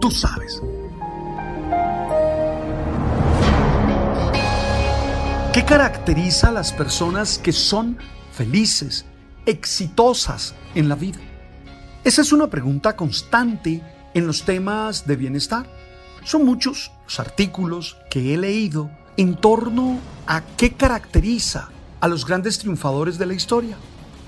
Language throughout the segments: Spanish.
Tú sabes. ¿Qué caracteriza a las personas que son felices, exitosas en la vida? Esa es una pregunta constante en los temas de bienestar. Son muchos los artículos que he leído en torno a qué caracteriza a los grandes triunfadores de la historia,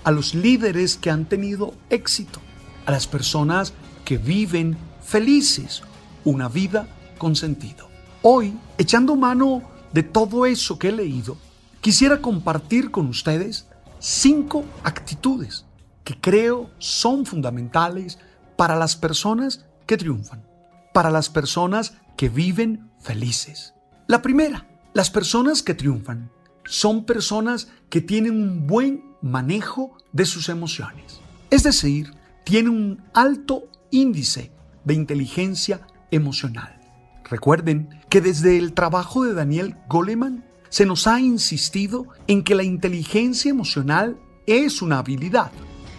a los líderes que han tenido éxito, a las personas que viven felices, una vida con sentido. Hoy, echando mano de todo eso que he leído, quisiera compartir con ustedes cinco actitudes que creo son fundamentales para las personas que triunfan, para las personas que viven felices. La primera, las personas que triunfan son personas que tienen un buen manejo de sus emociones. Es decir, tienen un alto índice de inteligencia emocional. Recuerden que desde el trabajo de Daniel Goleman se nos ha insistido en que la inteligencia emocional es una habilidad.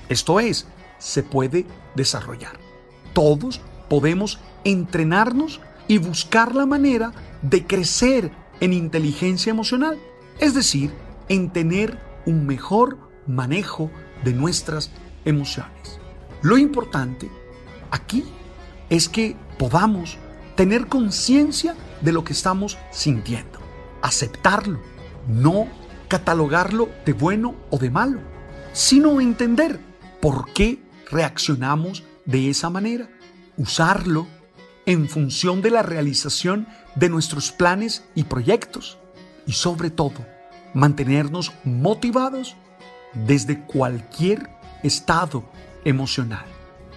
Esto es, se puede desarrollar. Todos podemos entrenarnos y buscar la manera de crecer en inteligencia emocional, es decir, en tener un mejor manejo de nuestras emociones. Lo importante aquí es que podamos tener conciencia de lo que estamos sintiendo, aceptarlo, no catalogarlo de bueno o de malo, sino entender por qué reaccionamos de esa manera, usarlo en función de la realización de nuestros planes y proyectos y sobre todo mantenernos motivados desde cualquier estado emocional.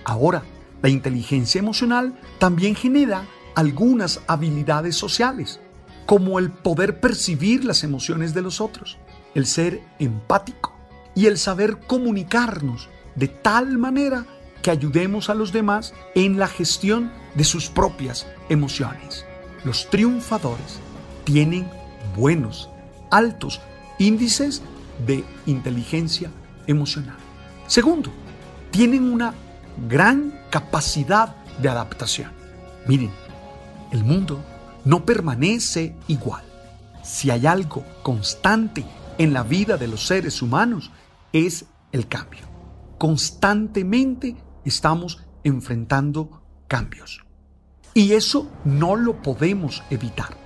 Ahora, la inteligencia emocional también genera algunas habilidades sociales, como el poder percibir las emociones de los otros, el ser empático y el saber comunicarnos de tal manera que ayudemos a los demás en la gestión de sus propias emociones. Los triunfadores tienen buenos, altos índices de inteligencia emocional. Segundo, tienen una gran capacidad de adaptación. Miren, el mundo no permanece igual. Si hay algo constante en la vida de los seres humanos, es el cambio. Constantemente estamos enfrentando cambios. Y eso no lo podemos evitar.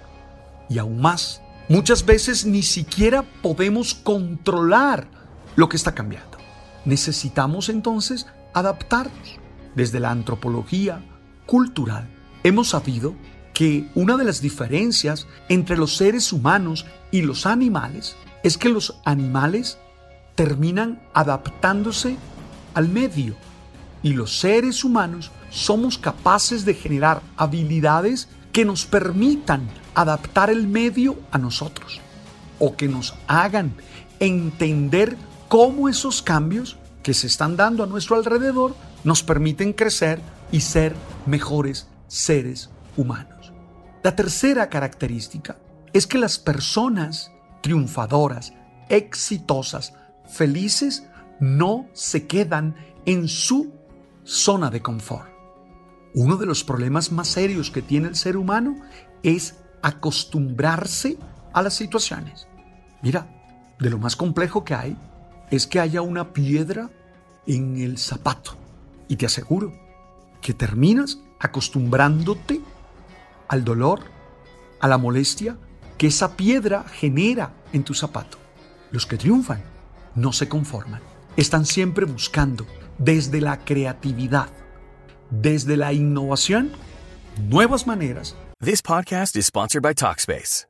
Y aún más, muchas veces ni siquiera podemos controlar lo que está cambiando. Necesitamos entonces adaptarnos. Desde la antropología cultural hemos sabido que una de las diferencias entre los seres humanos y los animales es que los animales terminan adaptándose al medio y los seres humanos somos capaces de generar habilidades que nos permitan adaptar el medio a nosotros o que nos hagan entender cómo esos cambios que se están dando a nuestro alrededor nos permiten crecer y ser mejores seres humanos. La tercera característica es que las personas triunfadoras, exitosas, felices, no se quedan en su zona de confort. Uno de los problemas más serios que tiene el ser humano es acostumbrarse a las situaciones. Mira, de lo más complejo que hay es que haya una piedra en el zapato. Y te aseguro que terminas acostumbrándote al dolor, a la molestia que esa piedra genera en tu zapato. Los que triunfan no se conforman, están siempre buscando desde la creatividad, desde la innovación, nuevas maneras. This podcast is sponsored by Talkspace.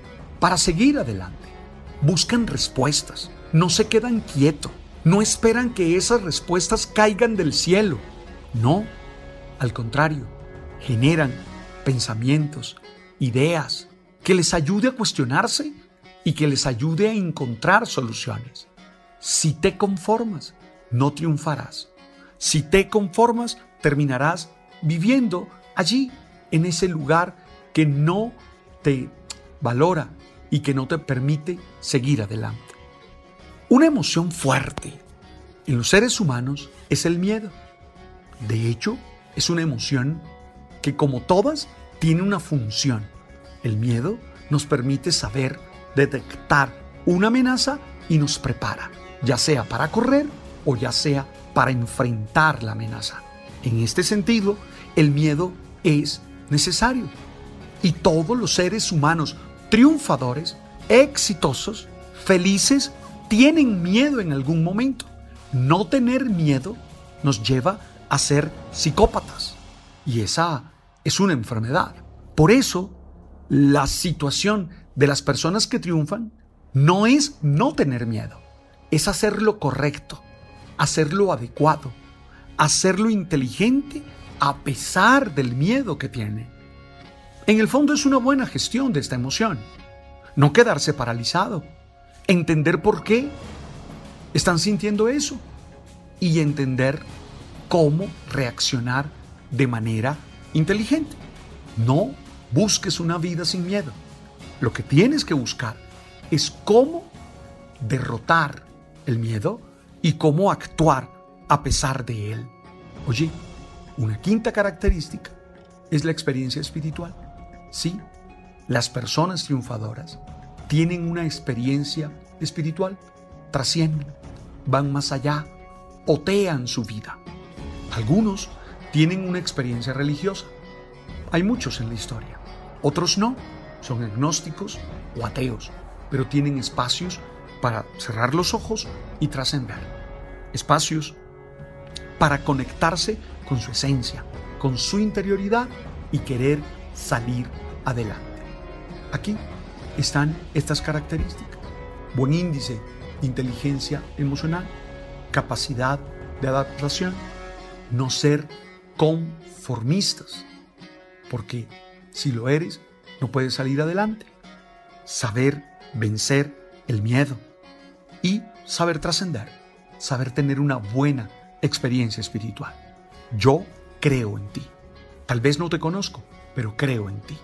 para seguir adelante. Buscan respuestas. No se quedan quietos. No esperan que esas respuestas caigan del cielo. No. Al contrario, generan pensamientos, ideas que les ayude a cuestionarse y que les ayude a encontrar soluciones. Si te conformas, no triunfarás. Si te conformas, terminarás viviendo allí, en ese lugar que no te valora y que no te permite seguir adelante. Una emoción fuerte en los seres humanos es el miedo. De hecho, es una emoción que como todas tiene una función. El miedo nos permite saber detectar una amenaza y nos prepara, ya sea para correr o ya sea para enfrentar la amenaza. En este sentido, el miedo es necesario. Y todos los seres humanos triunfadores, exitosos, felices, tienen miedo en algún momento. No tener miedo nos lleva a ser psicópatas. Y esa es una enfermedad. Por eso, la situación de las personas que triunfan no es no tener miedo, es hacer lo correcto, hacerlo adecuado, hacerlo inteligente a pesar del miedo que tiene. En el fondo es una buena gestión de esta emoción. No quedarse paralizado, entender por qué están sintiendo eso y entender cómo reaccionar de manera inteligente. No busques una vida sin miedo. Lo que tienes que buscar es cómo derrotar el miedo y cómo actuar a pesar de él. Oye, una quinta característica es la experiencia espiritual. Sí, las personas triunfadoras tienen una experiencia espiritual, trascienden, van más allá, otean su vida. Algunos tienen una experiencia religiosa. Hay muchos en la historia. Otros no, son agnósticos o ateos, pero tienen espacios para cerrar los ojos y trascender. Espacios para conectarse con su esencia, con su interioridad y querer salir adelante. Aquí están estas características. Buen índice inteligencia emocional, capacidad de adaptación, no ser conformistas, porque si lo eres, no puedes salir adelante. Saber vencer el miedo y saber trascender, saber tener una buena experiencia espiritual. Yo creo en ti. Tal vez no te conozco, pero creo en ti.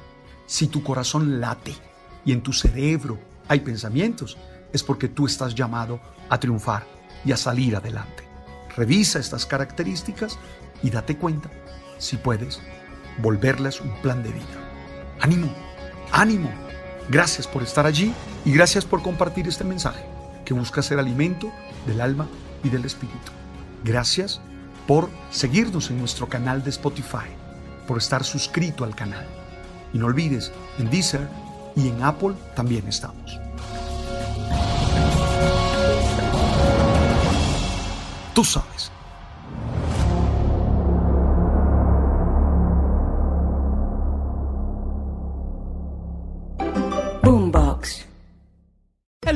Si tu corazón late y en tu cerebro hay pensamientos, es porque tú estás llamado a triunfar y a salir adelante. Revisa estas características y date cuenta si puedes volverlas un plan de vida. Ánimo, ánimo. Gracias por estar allí y gracias por compartir este mensaje que busca ser alimento del alma y del espíritu. Gracias por seguirnos en nuestro canal de Spotify, por estar suscrito al canal. Y no olvides, en Deezer y en Apple también estamos. Tú sabes.